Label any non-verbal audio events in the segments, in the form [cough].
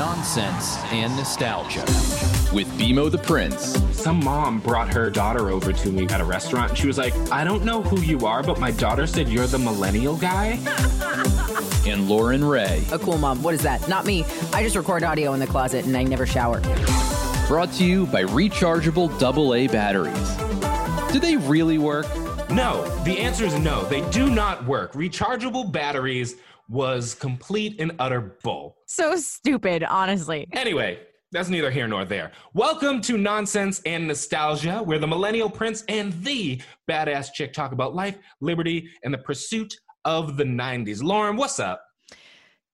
nonsense and nostalgia with BMO the Prince. Some mom brought her daughter over to me at a restaurant and she was like, I don't know who you are, but my daughter said you're the millennial guy. [laughs] and Lauren Ray. A cool mom. What is that? Not me. I just record audio in the closet and I never shower. Brought to you by rechargeable AA batteries. Do they really work? No, the answer is no. They do not work. Rechargeable batteries was complete and utter bull. So stupid, honestly. Anyway, that's neither here nor there. Welcome to Nonsense and Nostalgia, where the millennial prince and the badass chick talk about life, liberty, and the pursuit of the 90s. Lauren, what's up?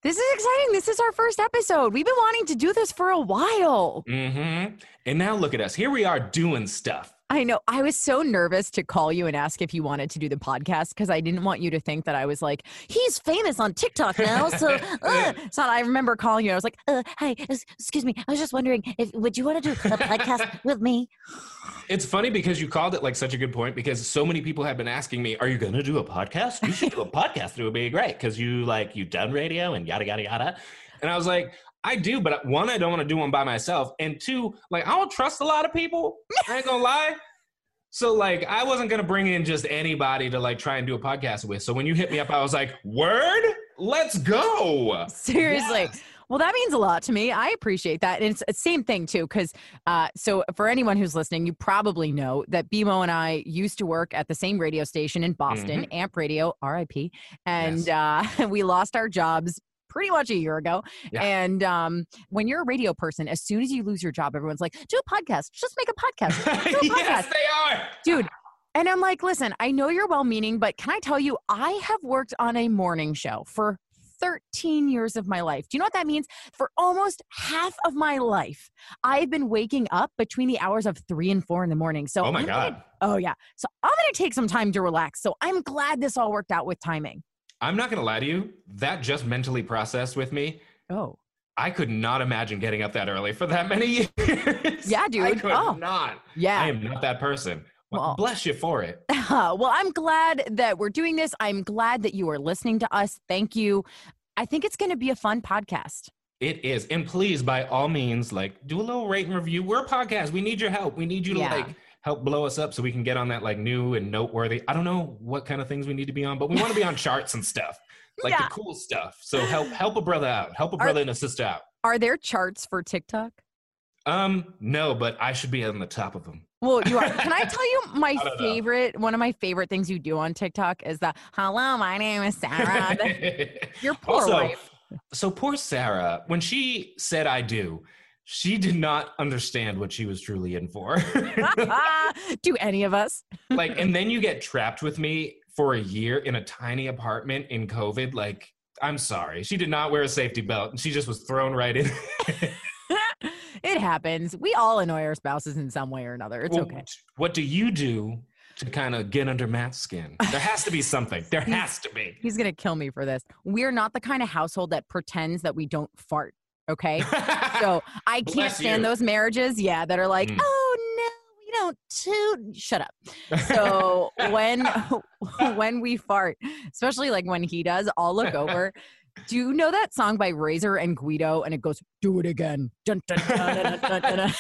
This is exciting. This is our first episode. We've been wanting to do this for a while. Mm-hmm. And now look at us. Here we are doing stuff. I know. I was so nervous to call you and ask if you wanted to do the podcast because I didn't want you to think that I was like, he's famous on TikTok now. So, [laughs] uh. so I remember calling you. I was like, uh, hi, excuse me. I was just wondering if would you want to do a podcast [laughs] with me? It's funny because you called it like such a good point because so many people have been asking me, "Are you going to do a podcast? You should do a [laughs] podcast. It would be great because you like you've done radio and yada yada yada." And I was like, I do, but one, I don't want to do one by myself, and two, like I don't trust a lot of people. I ain't gonna lie. So like I wasn't gonna bring in just anybody to like try and do a podcast with. So when you hit me up, I was like, "Word, let's go!" Seriously. Yes. Well, that means a lot to me. I appreciate that. And it's the same thing, too, because uh, so for anyone who's listening, you probably know that BMO and I used to work at the same radio station in Boston, mm-hmm. AMP Radio, RIP. And yes. uh, [laughs] we lost our jobs pretty much a year ago. Yeah. And um, when you're a radio person, as soon as you lose your job, everyone's like, do a podcast. Just make a podcast. [laughs] A podcast. yes, they are. Dude. And I'm like, listen, I know you're well meaning, but can I tell you, I have worked on a morning show for 13 years of my life. Do you know what that means? For almost half of my life, I've been waking up between the hours of three and four in the morning. So, oh my I'm God. Gonna, oh, yeah. So, I'm going to take some time to relax. So, I'm glad this all worked out with timing. I'm not going to lie to you. That just mentally processed with me. Oh. I could not imagine getting up that early for that [laughs] many years. Yeah, dude. I could oh. not. Yeah. I am not that person. Well, well, bless you for it. [laughs] well, I'm glad that we're doing this. I'm glad that you are listening to us. Thank you. I think it's going to be a fun podcast. It is. And please, by all means, like do a little rate and review. We're a podcast. We need your help. We need you to yeah. like help blow us up so we can get on that like new and noteworthy. I don't know what kind of things we need to be on, but we want to be on charts and stuff. [laughs] Like yeah. the cool stuff. So help help a brother out. Help a brother are, and a sister out. Are there charts for TikTok? Um, no, but I should be on the top of them. Well, you are. Can I [laughs] tell you my favorite? Know. One of my favorite things you do on TikTok is the "Hello, my name is Sarah." [laughs] Your poor also, wife. So poor Sarah, when she said "I do," she did not understand what she was truly in for. [laughs] Do any of us? like, and then you get trapped with me for a year in a tiny apartment in COVID. Like, I'm sorry. She did not wear a safety belt and she just was thrown right in. [laughs] it happens. We all annoy our spouses in some way or another. It's well, okay. What do you do to kind of get under Matt's skin. There has to be something. There [laughs] has to be. He's going to kill me for this. We're not the kind of household that pretends that we don't fart. Okay. [laughs] so I can't stand you. those marriages, yeah, that are like, mm. oh no, we don't toot. Shut up. So [laughs] when [laughs] when we fart, especially like when he does, I'll look over. Do you know that song by Razor and Guido? And it goes, do it again. Dun, dun, dun,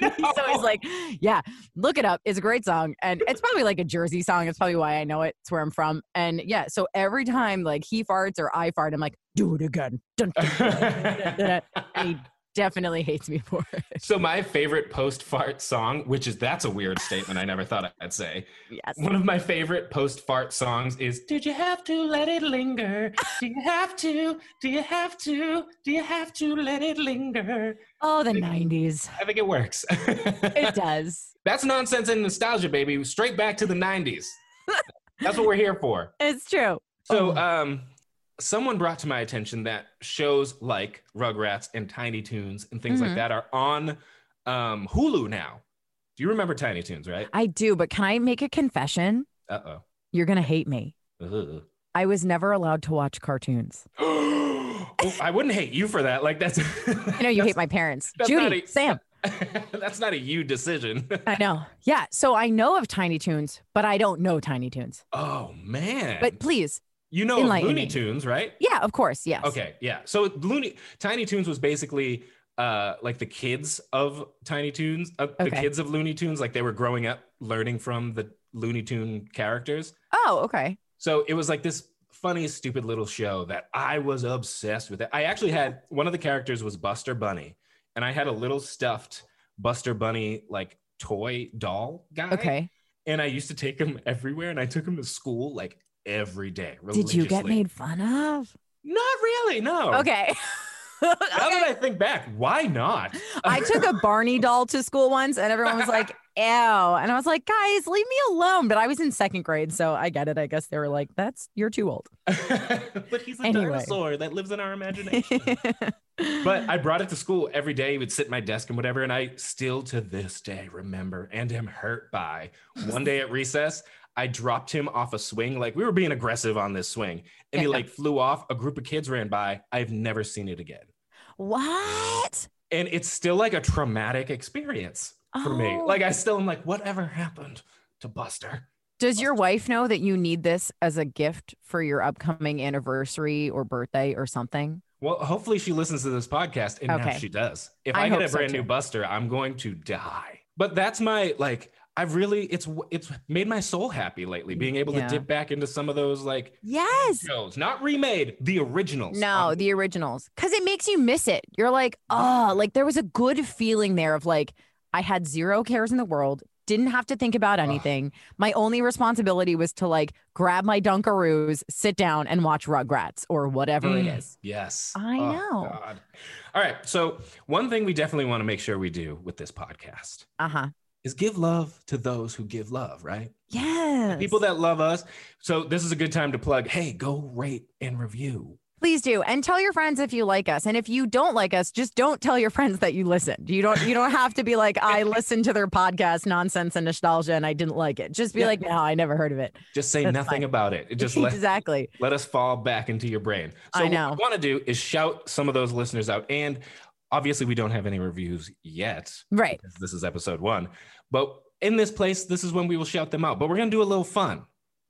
no. He's always like, yeah, look it up. It's a great song. And it's probably like a Jersey song. It's probably why I know it. It's where I'm from. And yeah, so every time like he farts or I fart, I'm like, do it again. Dun, dun, dun, he definitely hates me for it. So my favorite post fart song, which is that's a weird statement I never thought I'd say. Yes. One of my favorite post fart songs is Did you have to let it linger? Do you have to? Do you have to? Do you have to let it linger? Oh, the 90s. I think it works. it does. [laughs] That's nonsense and nostalgia, baby. Straight back to the 90s. That's what we're here for. It's true. So, um, someone brought to my attention that shows like Rugrats and Tiny Toons and things mm-hmm. like that are on um, Hulu now. Do you remember Tiny Toons, right? I do, but can I make a confession? Uh oh. You're going to hate me. Ugh. I was never allowed to watch cartoons. [gasps] well, I wouldn't hate you for that. Like that's. [laughs] I know you [laughs] hate my parents, Judy, a, Sam. [laughs] that's not a you decision. I know. Yeah. So I know of Tiny Toons, but I don't know Tiny Toons. Oh man. But please You know Looney. Tunes, right? Yeah, of course. Yes. Okay, yeah. So Looney Tiny Tunes was basically uh like the kids of Tiny Tunes, uh, the kids of Looney Tunes, like they were growing up learning from the Looney Tune characters. Oh, okay. So it was like this funny, stupid little show that I was obsessed with. It. I actually had one of the characters was Buster Bunny, and I had a little stuffed Buster Bunny like toy doll guy. Okay. And I used to take him everywhere, and I took him to school like every day. Did you get made fun of? Not really, no. Okay. [laughs] Now Okay. that I think back, why not? I took a Barney [laughs] doll to school once and everyone was like, ew. And I was like, guys, leave me alone. But I was in second grade, so I get it. I guess they were like, that's, you're too old. [laughs] but he's a Anyway. dinosaur that lives in our imagination. but I brought it to school every day. He would sit at my desk and whatever. And I still to this day remember and am hurt by one day at recess. I dropped him off a swing. Like we were being aggressive on this swing. And he like flew off. A group of kids ran by. I've never seen it again. what? And it's still like a traumatic experience for me. Oh. Like I still am like, whatever happened to Buster? Does your wife know that you need this as a gift for your upcoming anniversary or birthday or something? Well, hopefully she listens to this podcast, and now Okay. she does. If I I, get a so, brand new. Buster, I'm going to die. But that's my like. I've really it's it's made my soul happy lately, being able Yeah. to dip back into some of those like Yes. shows, not remade, the originals. No, Um, the originals. Because it makes you miss it. You're like, oh, like there was a good feeling there of like, I had zero cares in the world, didn't have to think about anything. My only responsibility was to like grab my Dunkaroos, sit down and watch Rugrats or whatever it Mm, is. Yes, I Oh, know. God. All right, so one thing we definitely want to make sure we do with this podcast Uh huh. Is give love to those who give love, right? Yes. People that love us. So this is a good time to plug. Hey, go rate and review. Please do. And tell your friends if you like us. And if you don't like us, just don't tell your [laughs] friends that you listened. You don't you don't have to be like, I [laughs] listened to their podcast, nonsense and nostalgia, and I didn't like it. Just be Yeah. like, no, I never heard of it. Just say That's nothing fine. about it. [laughs] Just let, exactly. let us fall back into your brain. So I know. what we want to do is shout some of those listeners out. And obviously we don't have any reviews yet. Right. This is episode one. But in this place, this is when we will shout them out. But we're gonna do a little fun.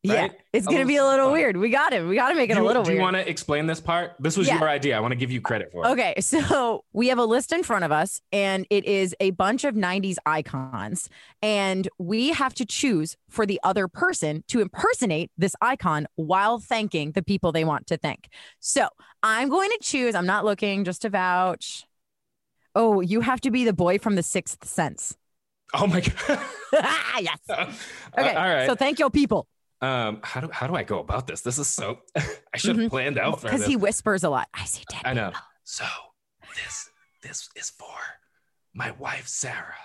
Yeah. It's A gonna be a little fun. weird. We got it. We got to make it do a little do you want to explain this part? This was Yeah. your idea. I want to give you credit for it. Okay, [laughs] so we have a list in front of us, and it is a bunch of 90s icons. And we have to choose for the other person to impersonate this icon while thanking the people they want to thank. So I'm going to choose, I'm not looking just to vouch. Oh, you have to be the boy from the sixth sense. Oh my god. [laughs] [laughs] yes. Uh, Okay. all right. So thank your people. um, how do how do I go about this? This is so. [laughs] I should have Mhm. planned out for Because he whispers a lot. I see dead I know. people. So this this is for my wife Sarah,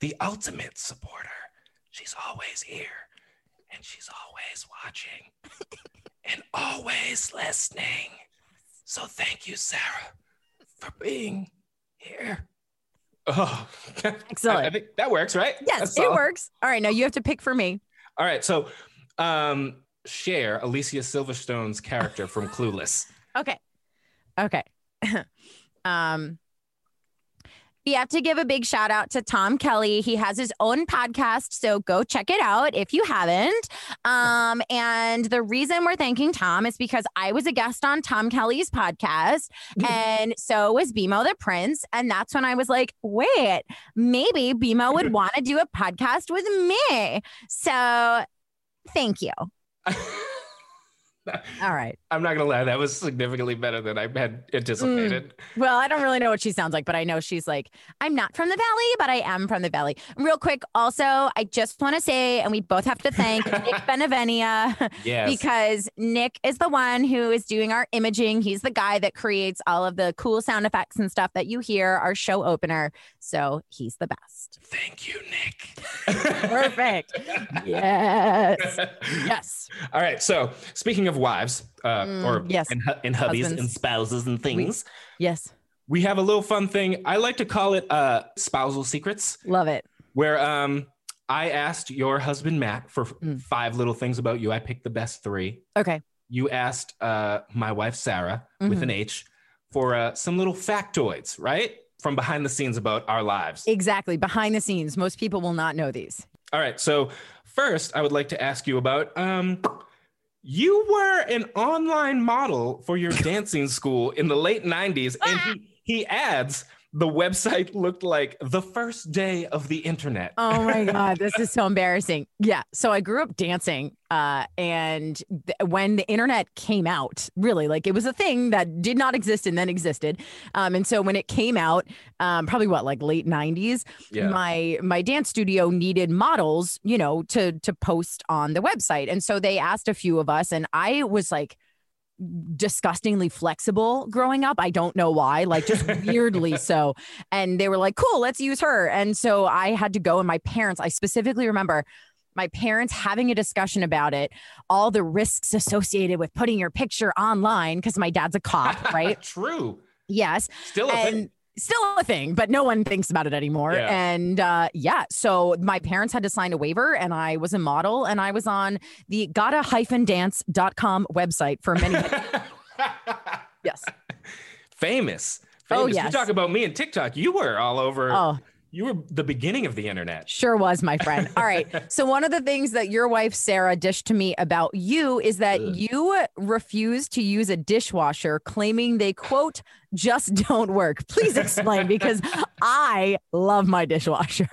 the ultimate supporter. She's always here, and she's always watching, and always listening. So thank you, Sarah, for being here. Oh, Excellent. [laughs] I, I think that works, right? Yes, That's it all. works. All right, now you have to pick for me. All right, so um, Cher Alicia Silverstone's character from [laughs] Clueless. Okay. Okay. [laughs] um we have to give a big shout out to Tom Kelly. He has his own podcast, so go check it out if you haven't. Um, and the reason we're thanking Tom is because I was a guest on Tom Kelly's podcast, [laughs] and so was BMO the Prince. And that's when I was like, wait, maybe BMO would [laughs] want to do a podcast with me. So thank you. [laughs] All right. [laughs] I'm not gonna lie, that was significantly better than I had anticipated. Mm. Well, I don't really know what she sounds like, but I know she's like, I'm not from the valley, but I am from the valley. Real quick, also, I just want to say, and we both have to thank Nick [laughs] Benevenia Yes. because Nick is the one who is doing our imaging. He's the guy that creates all of the cool sound effects and stuff that you hear, our show opener. So he's the best. Thank you, Nick. [laughs] Perfect. yes. Yes. All right. So speaking of wives, uh, Mm, or yes. and, and hubbies Husbands. and spouses and things, Yes. we have a little fun thing. I like to call it uh, spousal secrets, Love it. where um, I asked your husband Matt for Mm. five little things about you. I picked the best three. Okay. You asked uh, my wife Sarah with Mhm. an H for uh, some little factoids, right? From behind the scenes about our lives. Exactly. Behind the scenes, most people will not know these. All right. So first, I would like to ask you about um, you were an online model for your dancing school in the late 90s. And he, he adds, the website looked like the first day of the internet. Oh my [laughs] god, this is so embarrassing. Yeah, so I grew up dancing, uh, and th- when the internet came out, really, like it was a thing that did not exist and then existed. Um, and so when it came out, um, probably what like late '90s, Yeah. my my dance studio needed models, you know, to to post on the website, and so they asked a few of us, and I was like disgustingly flexible growing up. I don't know why, like just [laughs] weirdly so. And they were like, cool, let's use her. And so I had to go, and my parents, I specifically remember my parents having a discussion about it, all the risks associated with putting your picture online, because my dad's a cop, [laughs] right? True. yes. Still a thing. Still a thing, but no one thinks about it anymore. Yeah. And uh, yeah, so my parents had to sign a waiver, and I was a model, and I was on the gotta hyphen dance.com website for many, [laughs] yes. Famous. Famous. Oh, You talk about me and TikTok. You were all over. Oh, You were the beginning of the internet. Sure was, my friend. [laughs] All right. So, one of the things that your wife, Sarah, dished to me about you is that Ugh. you refuse to use a dishwasher, claiming they, quote, just don't work. Please explain [laughs] because I love my dishwasher.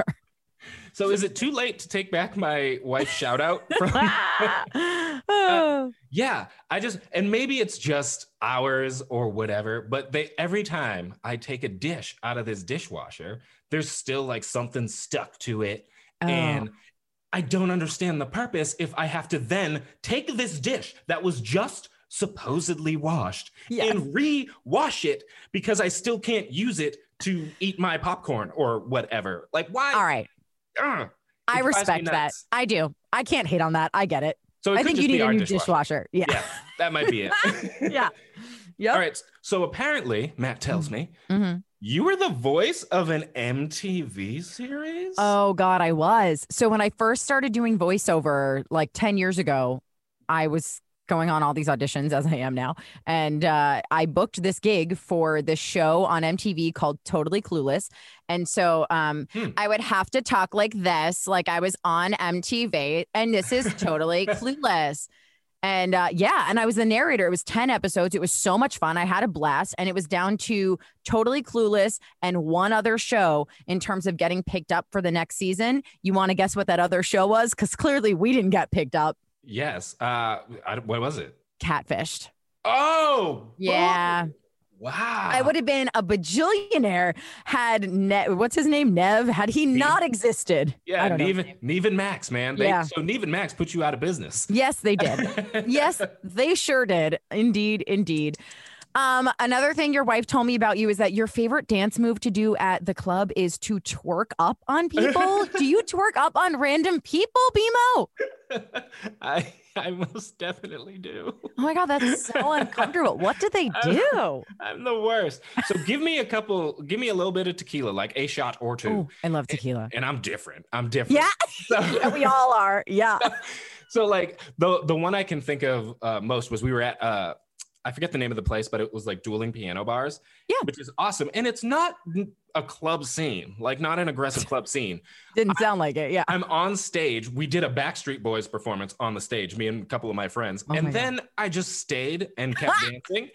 So is it too late to take back my wife's shout out [laughs] from Oh. Yeah, I just and maybe it's just hours or whatever, but they every time I take a dish out of this dishwasher, there's still like something stuck to it Oh. and I don't understand the purpose if I have to then take this dish that was just supposedly washed Yes. and re-wash it because I still can't use it to eat my popcorn or whatever. Like why? All right. Ugh. I It drives me respect that. I do. I can't hate on that. I get it. So it I think you need a new dishwasher. dishwasher. Yeah. Yeah, that might be it. [laughs] Yeah. [laughs] Yep. All right. So apparently, Matt tells me Mhm. you were the voice of an MTV series. Oh God, I was. So when I first started doing voiceover like 10 years ago, I was going on all these auditions as I am now. And uh, I booked this gig for this show on MTV called Totally Clueless. And so um, Hmm. I would have to talk like this, like I was on MTV, and this is Totally [laughs] Clueless. And uh, yeah, and I was the narrator. It was 10 episodes. It was so much fun. I had a blast. And it was down to Totally Clueless and one other show in terms of getting picked up for the next season. You want to guess what that other show was? Because clearly we didn't get picked up. yes. Uh, I, what was it? Catfished. Oh, Yeah. boom. Wow. I would have been a bajillionaire had ne- what's his name? Nev, had he not existed. I Yeah, don't Nev. Nev and Max, man. They, Yeah. So Nev and Max put you out of business. Yes, they [laughs] did. yes, they sure did. Indeed, indeed. Um, another thing your wife told me about you is that your favorite dance move to do at the club is to twerk up on [laughs] people. do you twerk up on random people, BMO? [laughs] I I most definitely do. Oh my god, that's so [laughs] uncomfortable. What did they do? I'm the worst. So give me a couple, give me a little bit of tequila, like a shot or two. Oh, I love tequila. And I'm different. I'm different. Yeah, So- yeah, we all are. Yeah. so like the the one I can think of uh, most was we were at uh I forget the name of the place, but it was like dueling piano bars. Yeah. which is awesome, and it's not a club scene, like not an aggressive club scene. [laughs] Didn't sound like it. Yeah. I'm on stage. We did a Backstreet Boys performance on the stage, me and a couple of my friends, Oh my and God. then I just stayed and [laughs] kept dancing.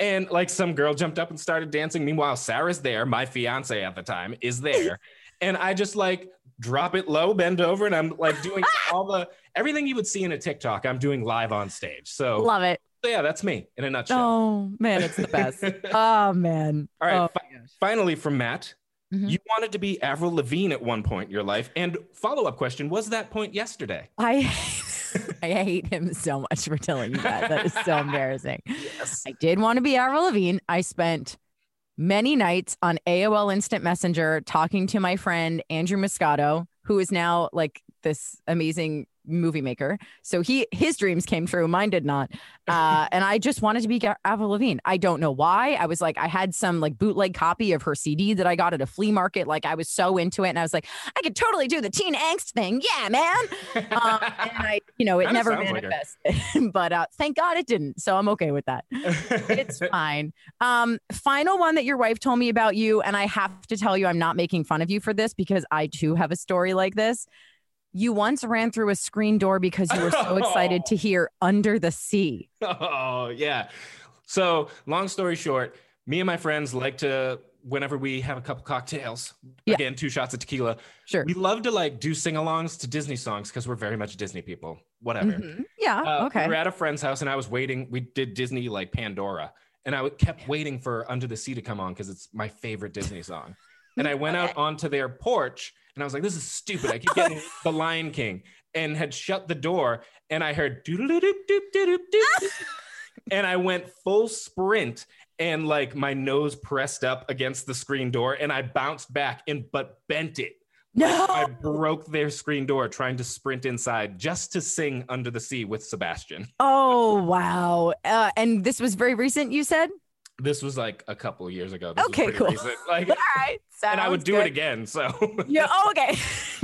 And like some girl jumped up and started dancing. Meanwhile, Sarah's there, my fiance at the time, is there. [laughs] And I just like drop it low, bend over, and I'm like doing all the everything you would see in a TikTok. I'm doing live on stage. So, Love it. So yeah, that's me in a nutshell. Oh man, it's the best. [laughs] oh man. All right, Oh, fi- finally from Matt. Mhm. You wanted to be Avril Lavigne at one point in your life. And follow up question Was that point yesterday? I [laughs] I hate him so much for telling you that. That is so [laughs] embarrassing. Yes. I did want to be Avril Lavigne. I spent many nights on AOL Instant Messenger talking to my friend Andrew Moscato, who is now like this amazing movie maker. So he his dreams came true, mine did not. Uh, [laughs] and I just wanted to be Avril Lavigne. I don't know why. I was like, I had some like bootleg copy of her CD that I got at a flea market. Like I was so into it, and I was like, I could totally do the teen angst thing. Yeah, man. [laughs] Um, and I, you know, it never sounds like manifested, [laughs] but uh, thank God it didn't. So I'm okay with that it's fine. Um, final one that your wife told me about you, and I have to tell you, I'm not making fun of you for this because I too have a story like this. You once ran through a screen door because you were so excited to [laughs] hear Under the Sea. Oh, yeah. So, long story short, me and my friends like to whenever we have a couple cocktails, Yeah. again, two shots of tequila, Sure. we love to like do sing-alongs to Disney songs because we're very much Disney people. Whatever. Mhm. Yeah. Uh, okay. We were at a friend's house and I was waiting. We did Disney like Pandora, and I kept waiting for Under the Sea to come on because it's my favorite Disney song. And I went [laughs] out onto their porch and I was like, "This is stupid." I keep getting [laughs] The Lion King, and had shut the door, and I heard doodle doop doop doop doop, and I went full sprint. And like my nose pressed up against the screen door, and I bounced back and but bent it. no. I broke their screen door trying to sprint inside just to sing Under the Sea with Sebastian. Oh wow. Uh, and this was very recent. You said. This was like a couple of years ago. This Okay, cool. recent. Like, [laughs] All right. And I would do good. it again. So, Yeah. [laughs] Oh, okay.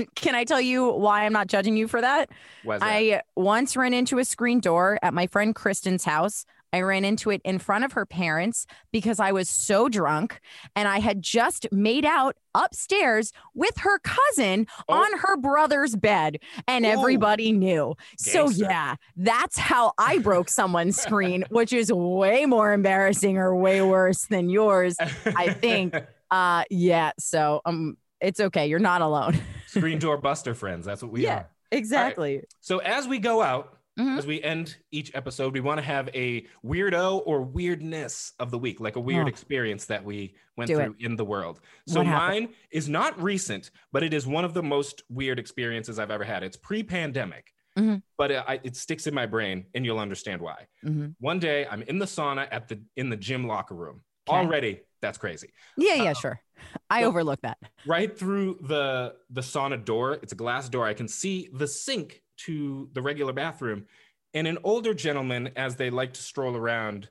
[laughs] Can I tell you why I'm not judging you for that? That? I once ran into a screen door at my friend Kristen's house. I ran into it in front of her parents because I was so drunk and I had just made out upstairs with her cousin Oh. on her brother's bed and Ooh. everybody knew. So yeah, that's how I broke someone's screen, [laughs] which is way more embarrassing or way worse than yours. I think. Uh yeah, so um it's okay. You're not alone. [laughs] Screen door buster friends. That's what we Yeah. are. Exactly. So, as we go out, Mhm. as we end each episode, we want to have a weirdo or weirdness of the week, like a weird Oh. experience that we went Do it. through in the world. So, mine is not recent, but it is one of the most weird experiences I've ever had. It's pre pandemic, Mhm. but it, I, it sticks in my brain, and you'll understand why. Mhm. One day, I'm in the sauna at the in the gym locker room. Okay. Already, that's crazy. Yeah, yeah, Uh, sure. I so- overlooked that. right through the the sauna door it's a glass door i can see the sink to the regular bathroom and an older gentleman as they like to stroll around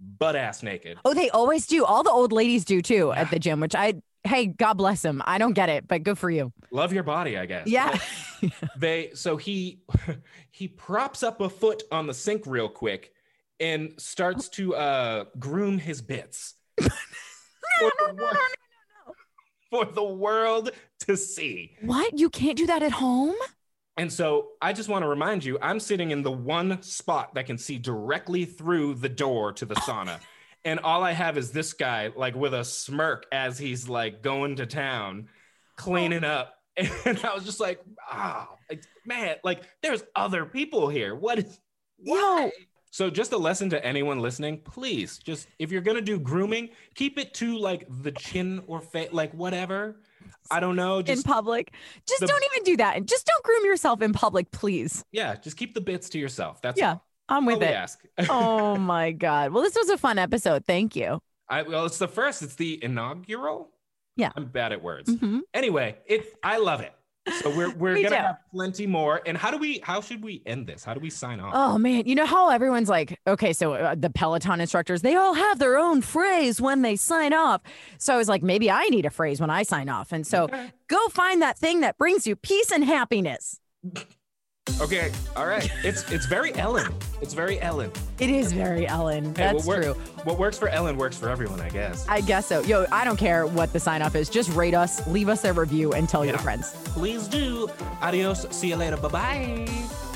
butt ass naked Oh, they always do. All the old ladies do too Yeah. at the gym, which I, hey, God bless them. I don't get it, but good for you. love your body i guess Yeah. [laughs] they so he [laughs] he props up a foot on the sink real quick and starts to uh groom his bits [laughs] for, the [laughs] wor- for the world to see what? You can't do that at home? And so I just want to remind you, I'm sitting in the one spot that can see directly through the door to the sauna. [laughs] And all I have is this guy, like with a smirk as he's like going to town, cleaning up. [laughs] And I was just like, ah, like, man, like there's other people here. What is, Yo, so just a lesson to anyone listening, please, just if you're gonna do grooming, keep it to like the chin or face, like whatever. I don't know. in public. Just the- don't even do that. And just don't groom yourself in public, please. yeah, just keep the bits to yourself. That's Yeah, all. I'm with it. ask. [laughs] oh my God. Well, this was a fun episode. Thank you. I, well, it's the first. It's the inaugural. Yeah. I'm bad at words. Mhm. Anyway, it. I love it. So we're we're gonna have plenty more. And how do we? How should we end this? How do we sign off? Oh man, you know how everyone's like, okay, so uh, the Peloton instructors, they all have their own phrase when they sign off. So I was like, maybe I need a phrase when I sign off. And so Okay. go find that thing that brings you peace and happiness. [laughs] Okay. All right. It's it's very Ellen. It's very Ellen. It is very Ellen. Hey, That's what, true. what works for Ellen works for everyone, I guess. I guess so. Yo, I don't care what the sign off is. Just rate us, leave us a review, and tell your friends. Please do. Adios. See you later. Bye bye.